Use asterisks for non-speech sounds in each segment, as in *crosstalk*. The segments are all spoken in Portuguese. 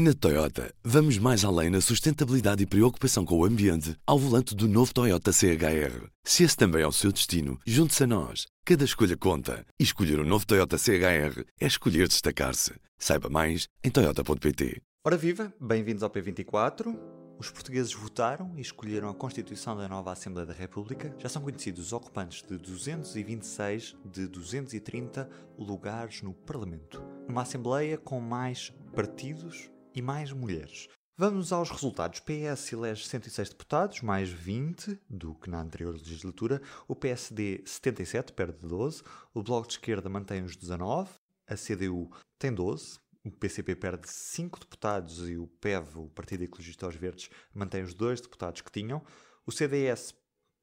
Na Toyota, vamos mais além na sustentabilidade e preocupação com o ambiente ao volante do novo Toyota CHR. Se esse também é o seu destino, junte-se a nós. Cada escolha conta. E escolher o um novo Toyota CHR é escolher destacar-se. Saiba mais em Toyota.pt. Ora viva, bem-vindos ao P24. Os portugueses votaram e escolheram a Constituição da nova Assembleia da República. Já são conhecidos os ocupantes de 226 de 230 lugares no Parlamento. Uma Assembleia com mais partidos e mais mulheres. Vamos aos resultados. PS elege 106 deputados, mais 20 do que na anterior legislatura. O PSD 77, perde 12. O Bloco de Esquerda mantém os 19. A CDU tem 12. O PCP perde 5 deputados e o PEV, o Partido Ecologista aos Verdes, mantém os 2 deputados que tinham. O CDS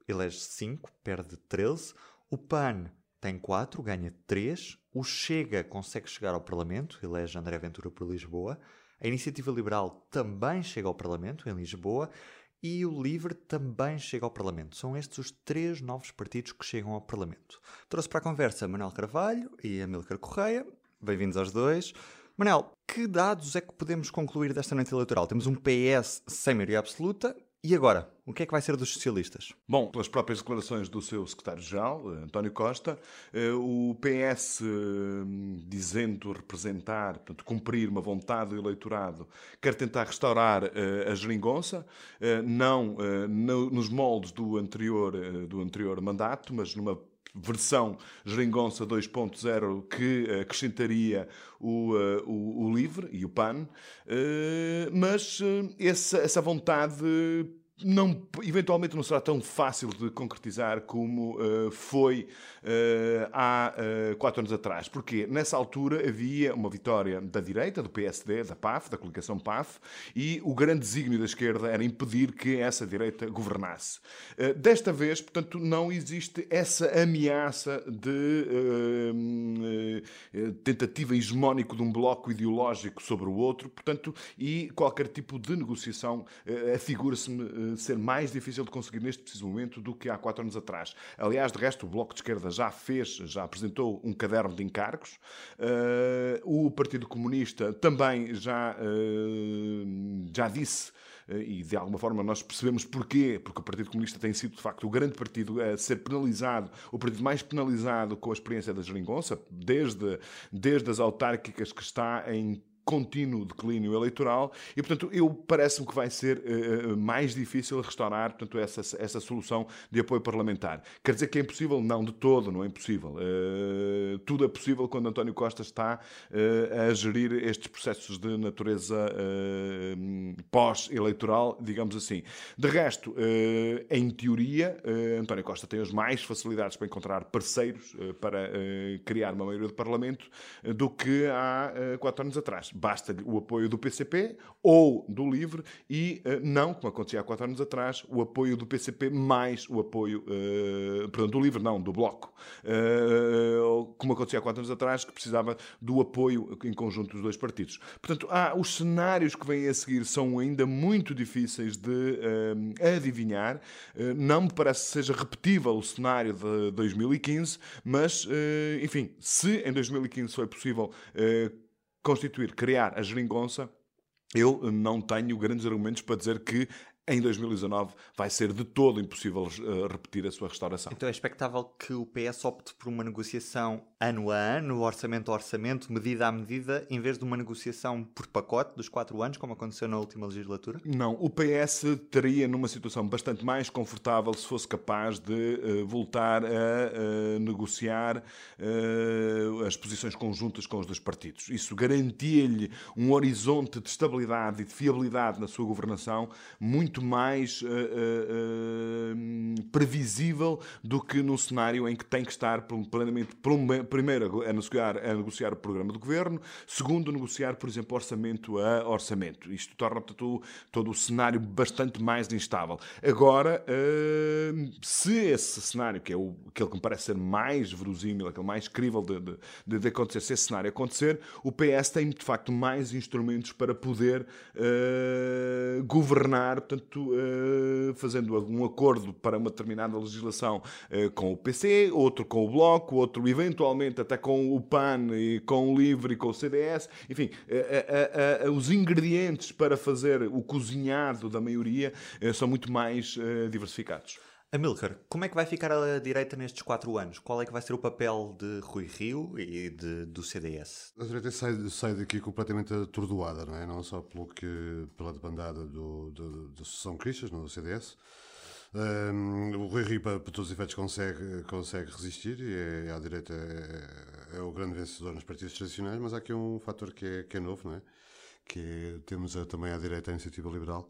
elege 5, perde 13. O PAN tem 4, ganha 3. O Chega consegue chegar ao Parlamento, elege André Ventura por Lisboa. A Iniciativa Liberal também chega ao Parlamento, em Lisboa, e o Livre também chega ao Parlamento. São estes os três novos partidos que chegam ao Parlamento. Trouxe para a conversa Manuel Carvalho e Amílcar Correia. Bem-vindos aos dois. Manel, que dados é que podemos concluir desta noite eleitoral? Temos um PS sem maioria absoluta e agora, o que é que vai ser dos socialistas? Bom, pelas próprias declarações do seu secretário-geral, eh, António Costa, eh, o PS, eh, dizendo representar, portanto, cumprir uma vontade do eleitorado, quer tentar restaurar a geringonça, não nos moldes do anterior, do anterior mandato, mas numa versão Geringonça 2.0 que acrescentaria o, o, o, LIVRE e o PAN, mas essa, essa vontade não, eventualmente não será tão fácil de concretizar como uh, foi uh, há uh, quatro anos atrás. Porque nessa altura havia uma vitória da direita, do PSD, da PAF, da coligação PAF, e o grande desígnio da esquerda era impedir que essa direita governasse. desta vez, portanto, não existe essa ameaça de tentativa hegemónica de um bloco ideológico sobre o outro, portanto, e qualquer tipo de negociação afigura-se-me ser mais difícil de conseguir neste preciso momento do que há quatro anos atrás. Aliás, de resto, o Bloco de Esquerda já fez, já apresentou um caderno de encargos. Uh, o Partido Comunista também já, uh, já disse eh, e de alguma forma nós percebemos porquê, porque o Partido Comunista tem sido de facto o grande partido a ser penalizado, o partido mais penalizado com a experiência da geringonça, desde, desde as autárquicas que está em contínuo declínio eleitoral e, portanto, eu parece-me que vai ser uh, mais difícil restaurar portanto, essa, essa solução de apoio parlamentar. Quer dizer que é impossível? Não, de todo não é impossível. Uh, tudo é possível quando António Costa está uh, a gerir estes processos de natureza pós-eleitoral, digamos assim. De resto, em teoria, António Costa tem as mais facilidades para encontrar parceiros para criar uma maioria de Parlamento do que há quatro anos atrás basta o apoio do PCP ou do LIVRE e uh, não, como acontecia há quatro anos atrás, o apoio do PCP mais o apoio, uh, perdão, do LIVRE, não, do Bloco, uh, como acontecia há quatro anos atrás, que precisava do apoio em conjunto dos dois partidos. Portanto, há, os cenários que vêm a seguir são ainda muito difíceis de adivinhar. não me parece que seja repetível o cenário de 2015, mas, enfim, se em 2015 foi possível constituir, criar a geringonça, eu não tenho grandes argumentos para dizer que em 2019 vai ser de todo impossível uh, repetir a sua restauração. Então é expectável que o PS opte por uma negociação ano a ano, orçamento a orçamento, medida a medida, em vez de uma negociação por pacote dos quatro anos, como aconteceu na última legislatura? Não, o PS teria numa situação bastante mais confortável se fosse capaz de uh, voltar a uh, negociar as posições conjuntas com os dois partidos. Isso garantia-lhe um horizonte de estabilidade e de fiabilidade na sua governação muito muito mais uh, uh, previsível do que num cenário em que tem que estar plenamente, primeiro, a negociar, a negociar o programa do governo, segundo, negociar, por exemplo, orçamento a orçamento. Isto torna todo, todo o cenário bastante mais instável. Agora, se esse cenário, que é o, aquele que me parece ser mais verosímil, aquele mais crível de, de, de acontecer, se esse cenário acontecer, o PS tem, de facto, mais instrumentos para poder governar, portanto, portanto, uh, fazendo um acordo para uma determinada legislação uh, com o PC, outro com o Bloco, outro eventualmente até com o PAN e com o LIVRE e com o CDS. Enfim, uh, os ingredientes para fazer o cozinhado da maioria são muito mais diversificados. Amilcar, como é que vai ficar a direita nestes quatro anos? Qual é que vai ser o papel de Rui Rio e de, do CDS? A direita sai, sai daqui completamente atordoada, não é? Não só pelo que, pela debandada do, do, do São Cristas, no CDS. Um, o Rui Rio, para, para, todos os efeitos, consegue, consegue resistir e é, a direita é, é, o grande vencedor nos partidos tradicionais, mas há aqui um fator que é, que é novo, não é? Que é, temos a, também à direita a iniciativa liberal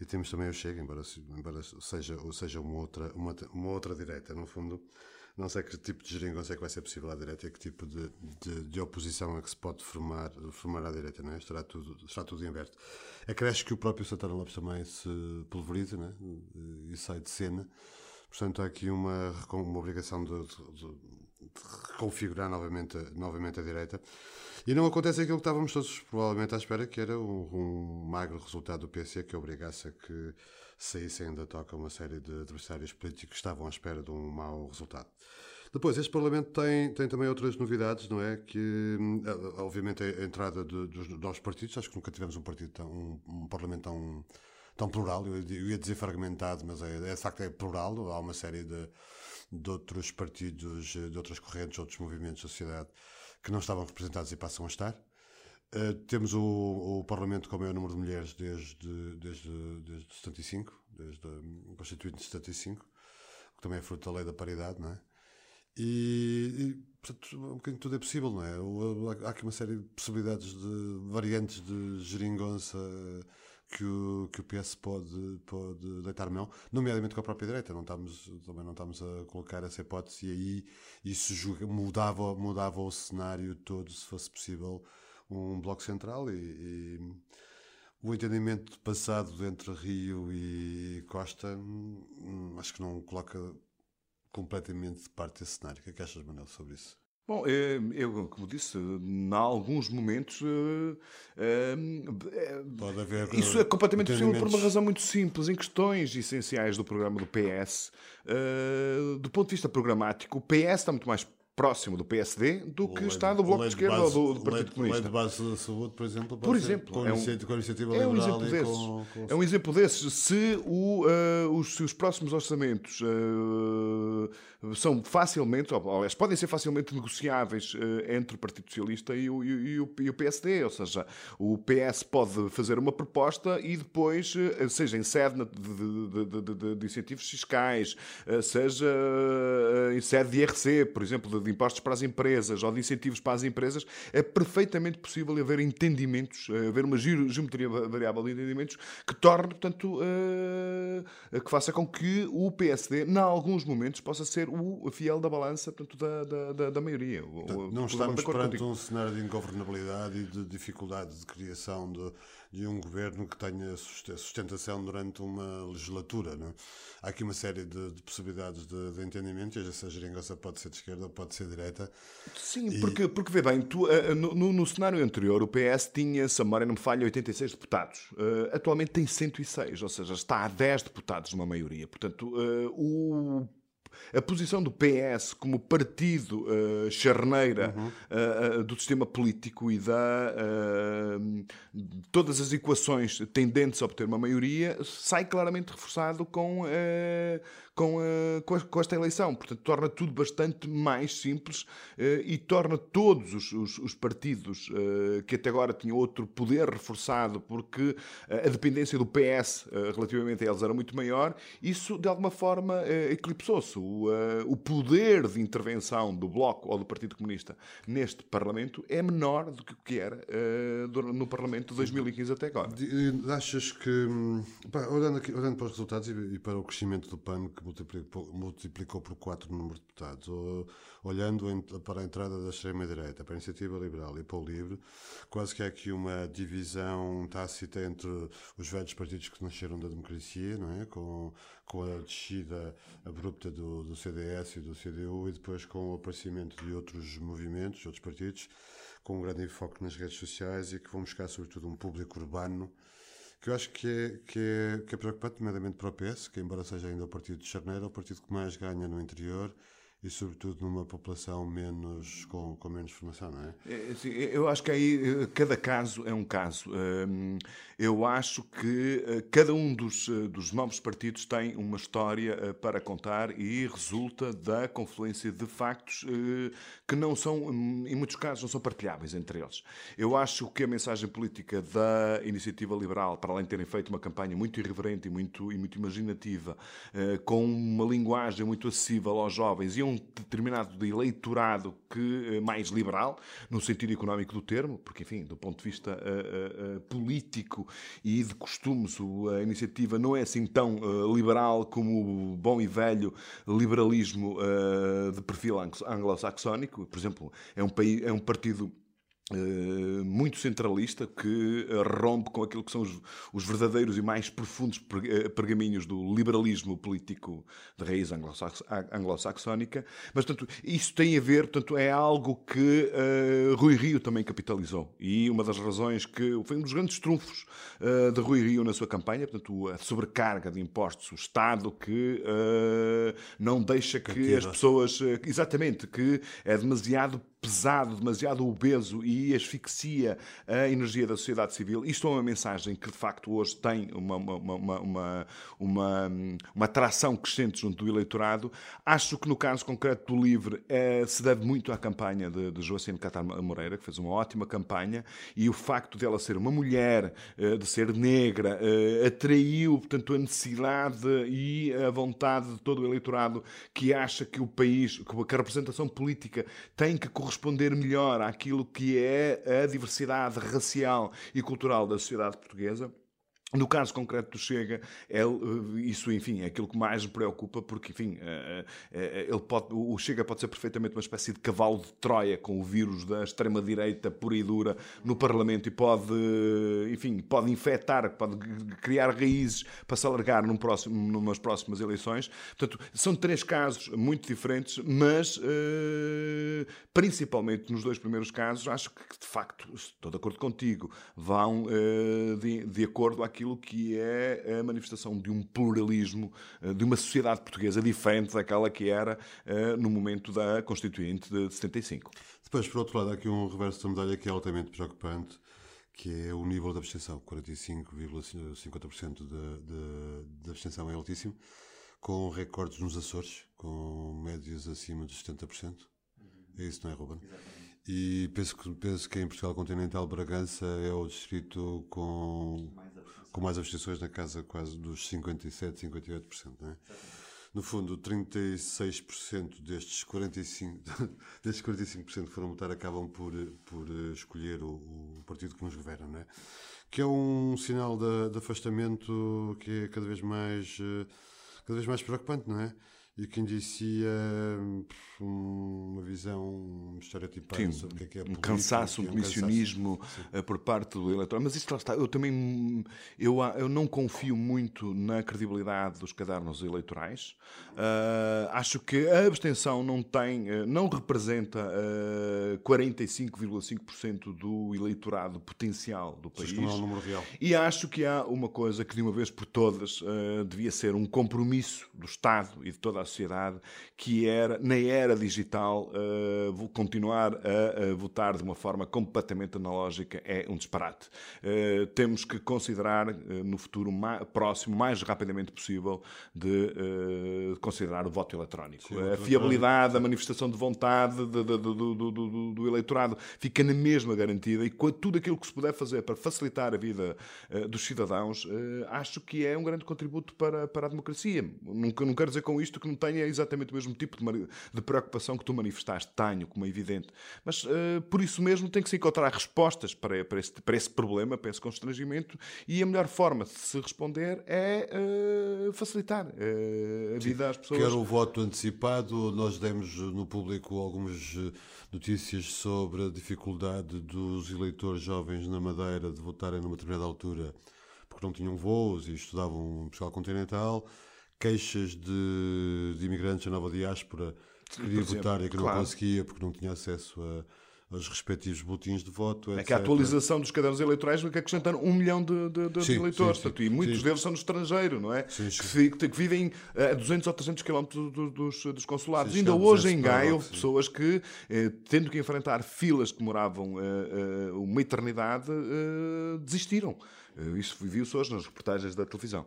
e temos também o Chega, embora, embora seja, ou seja uma, outra, uma, uma outra direita, no fundo. Não sei que tipo de geringonça é que vai ser possível à direita e que tipo de, de, de, oposição é que se pode formar, formar à direita, não é? Estará tudo, estará tudo verde. Acresce que o próprio Santana Lopes também se pulveriza né? e sai de cena. Portanto, há aqui uma, uma obrigação de, de reconfigurar novamente, novamente a direita. E não acontece aquilo que estávamos todos provavelmente à espera, que era um, um magro resultado do PC que obrigasse a que saíssem ainda toca uma série de adversários políticos que estavam à espera de um mau resultado. Depois, este Parlamento tem, tem também outras novidades, não é? Que, eh, obviamente, a entrada de, dos novos partidos, acho que nunca tivemos um partido tão, um, um Parlamento tão, tão plural, eu ia dizer fragmentado, mas é, é de facto é plural, há uma série de, de outros partidos, de outras correntes, outros movimentos da sociedade que não estavam representados e passam a estar. Uh, temos o, o, Parlamento com o maior número de mulheres desde, desde, desde 75, desde o Constituinte de 75, que também é fruto da lei da paridade, não é? E, e portanto, um bocadinho tudo é possível, não é? Há aqui uma série de possibilidades de variantes de geringonça que o, que o PS pode, pode deitar mão, nomeadamente com a própria direita. Não estamos, também não estamos a colocar essa hipótese e aí isso mudava, mudava o cenário todo, se fosse possível, um bloco central e, e o entendimento passado entre Rio e Costa hum, acho que não coloca completamente de parte esse cenário. O que é que achas, Manuel, sobre isso? Bom, eh, eu, como disse, em alguns momentos. Eh, eh, Pode haver. Isso é completamente possível por uma razão muito simples. Em questões essenciais do programa do PS, do ponto de vista programático, o PS está muito mais próximo do PSD do que está do Bloco de Esquerda ou do, do Partido Comunista. Lei de base da saúde, por exemplo, por exemplo com, é um, com a iniciativa é um exemplo desses. Com, com... É um exemplo desses. Se, o, uh, os, se os próximos orçamentos uh, são facilmente, ou, aliás, podem ser facilmente negociáveis uh, entre o Partido Socialista e o, e, o, e o, PSD. Ou seja, o PS pode fazer uma proposta e depois, seja em sede de, de, de, de incentivos fiscais, seja em sede de IRC, por exemplo, de impostos para as empresas ou de incentivos para as empresas, é perfeitamente possível haver entendimentos, haver uma geometria variável de entendimentos que torne, portanto, que faça com que o PSD, em alguns momentos, possa ser o fiel da balança portanto, da, da, da maioria. Portanto, não estamos perante um cenário de ingovernabilidade e de dificuldade de criação de, de um governo que tenha sustentação durante uma legislatura. Não é? Há aqui uma série de, de possibilidades de, de entendimento, e essa geringonça pode ser de esquerda ou pode ser direita. Sim, e... porque, porque vê bem, tu, uh, no, no, no, cenário anterior o PS tinha, se a memória não me falha, 86 deputados. Uh, atualmente tem 106, ou seja, está a 10 deputados numa maioria. Portanto, uh, o a posição do PS como partido uh, charneira uhum. uh, do sistema político e da uh, todas as equações tendentes a obter uma maioria sai claramente reforçado com com, com, esta eleição. Portanto, torna tudo bastante mais simples e torna todos os, os, os partidos que até agora tinham outro poder reforçado, porque a dependência do PS relativamente a eles era muito maior, isso de alguma forma eclipsou-se. O, o poder de intervenção do Bloco ou do Partido Comunista neste Parlamento é menor do que o que era no Parlamento de 2015 até agora. Achas que, hum, pá, olhando, aqui, olhando para os resultados e, e para o crescimento do PAN, que multiplicou, multiplicou por 4 o número de deputados. Ou, olhando em, para a entrada da extrema-direita, para a Iniciativa Liberal e para o Livre, quase que há aqui uma divisão tácita entre os velhos partidos que nasceram da democracia, não é? com, com a descida abrupta do, do CDS e do CDU, e depois com o aparecimento de outros movimentos, outros partidos, com um grande enfoque nas redes sociais e que vão buscar, sobretudo, um público urbano que eu acho que é, que é, que é preocupante, nomeadamente para o PS, que embora seja ainda o partido de Charneiro, é o partido que mais ganha no interior e sobretudo numa população menos com, com menos formação, não é? é assim, eu acho que aí cada caso é um caso. Hum, eu acho que eh, cada um dos, eh, dos novos partidos tem uma história eh, para contar e resulta da confluência de factos que não são, hum, em muitos casos, não são partilháveis entre eles. Eu acho que a mensagem política da Iniciativa Liberal, para além de terem feito uma campanha muito irreverente e muito, e muito imaginativa, com uma linguagem muito acessível aos jovens e um determinado eleitorado que mais liberal, no sentido económico do termo, porque, enfim, do ponto de vista uh, uh, político e de costumes, a iniciativa não é assim tão uh, liberal como o bom e velho liberalismo de perfil anglo-saxónico. Por exemplo, é um, país, é um partido Uh, muito centralista que rompe com aquilo que são os, os verdadeiros e mais profundos eh, pergaminhos do liberalismo político de raiz anglo-saxónica. Mas, portanto, isso tem a ver, portanto, é algo que uh, Rui Rio também capitalizou. E uma das razões que foi um dos grandes trunfos uh, de Rui Rio na sua campanha, portanto, a sobrecarga de impostos, o Estado que não deixa que as pessoas. exatamente, que é demasiado pesado, demasiado obeso e asfixia a energia da sociedade civil. Isto é uma mensagem que, de facto, hoje tem uma, uma, uma, uma, uma, atração crescente junto do eleitorado. Acho que, no caso concreto do LIVRE, é, se deve muito à campanha de, de Joacine Catar Moreira, que fez uma ótima campanha, e o facto dela ser uma mulher, eh, de ser negra, eh, atraiu, portanto, a necessidade e a vontade de todo o eleitorado que acha que o país, que a representação política tem que corresponder corresponder melhor àquilo que é a diversidade racial e cultural da sociedade portuguesa no caso concreto do Chega, ele, eh, isso, enfim, é aquilo que mais me preocupa, porque, enfim, eh, eh, ele pode, o Chega pode ser perfeitamente uma espécie de cavalo de Troia com o vírus da extrema-direita pura e dura no Parlamento e pode, enfim, pode infectar, pode criar raízes para se alargar num próximo, numas próximas eleições. Portanto, são três casos muito diferentes, mas, principalmente nos dois primeiros casos, acho que, de facto, estou de acordo contigo, vão de, de acordo àquilo aquilo que é a manifestação de um pluralismo, eh, de uma sociedade portuguesa diferente daquela que era eh, no momento da Constituinte de 75. Depois, por outro lado, há aqui um reverso da medalha que é altamente preocupante, que é o nível de abstenção. 45,50% de, abstenção é altíssimo, com recordes nos Açores, com médias acima de 70%. É isso, não é, Ruben? Exatamente. E penso que, penso que em Portugal Continental Bragança é o distrito com com mais abstenções na casa quase dos 57, 58%, não é? No fundo, 36% destes 45%, *laughs* destes 45 que foram votar acabam por, por escolher o, o, partido que nos governa, não é? Que é um sinal de, de afastamento que é cada vez mais, eh, cada vez mais preocupante, não é? e que indicia uma visão estereotipada Sim, sobre o que é, que é política, um cansaço, um demissionismo um por parte do eleitorado. Mas isto lá está. Eu também eu, eu não confio muito na credibilidade dos cadernos eleitorais. Uh, acho que a abstenção não tem, ah, não representa uh, ah, 45,5% do eleitorado potencial do país. Não é o número real. E acho que há uma coisa que de uma vez por todas uh, devia ser um compromisso do Estado e de toda a sociedade, que era, na era digital, uh, continuar a, a, votar de uma forma completamente analógica é um disparate. Uh, temos que considerar, uh, no futuro mais, próximo, mais rapidamente possível, de considerar o voto eletrónico. Sim, a fiabilidade, a manifestação de vontade de, de, de, do, do, do, do, eleitorado fica na mesma garantida e tudo aquilo que se puder fazer para facilitar a vida dos cidadãos, acho que é um grande contributo para, para a democracia. Nunca, não quero dizer com isto que não tenha exatamente o mesmo tipo de, de preocupação que tu manifestaste. Tenho, como é evidente. Mas uh, por isso mesmo tem que se encontrar respostas para, para, esse, para esse problema, para esse constrangimento, e a melhor forma de se responder é uh, facilitar uh, a vida às pessoas. Quer o voto antecipado, nós demos no público algumas notícias sobre a dificuldade dos eleitores jovens na Madeira de votarem numa determinada altura porque não tinham voos e estudavam Portugal continental queixas de, de imigrantes da nova diáspora votar e que claro. não conseguia porque não tinha acesso a, os respectivos botins de voto, É que a atualização dos cadernos eleitorais vai acrescentar um milhão de, de, de Sim, eleitores. sim, sim. Portanto, e muitos deles são no estrangeiro, não é? Sim, sim. Que, que vivem a 200 ou 300 quilómetros do- dos, dos consulados. Ainda hoje em Gaia houve pessoas que, eh, tendo que enfrentar filas que demoravam eh, eh, uma eternidade, eh, desistiram. Eh, isso viu-se hoje nas reportagens da televisão.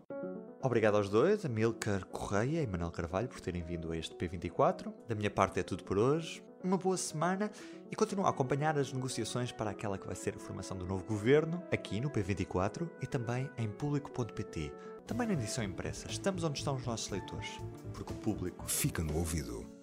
Obrigado aos dois, Amilcar Correia e Manuel Carvalho, por terem vindo a este P24. Da minha parte é tudo por hoje. Uma boa semana e continuo a acompanhar as negociações para aquela que vai ser a formação do novo governo, aqui no P24 e também em público.pt. Também na edição impressa. Estamos onde estão os nossos leitores, porque o público Fica no ouvido.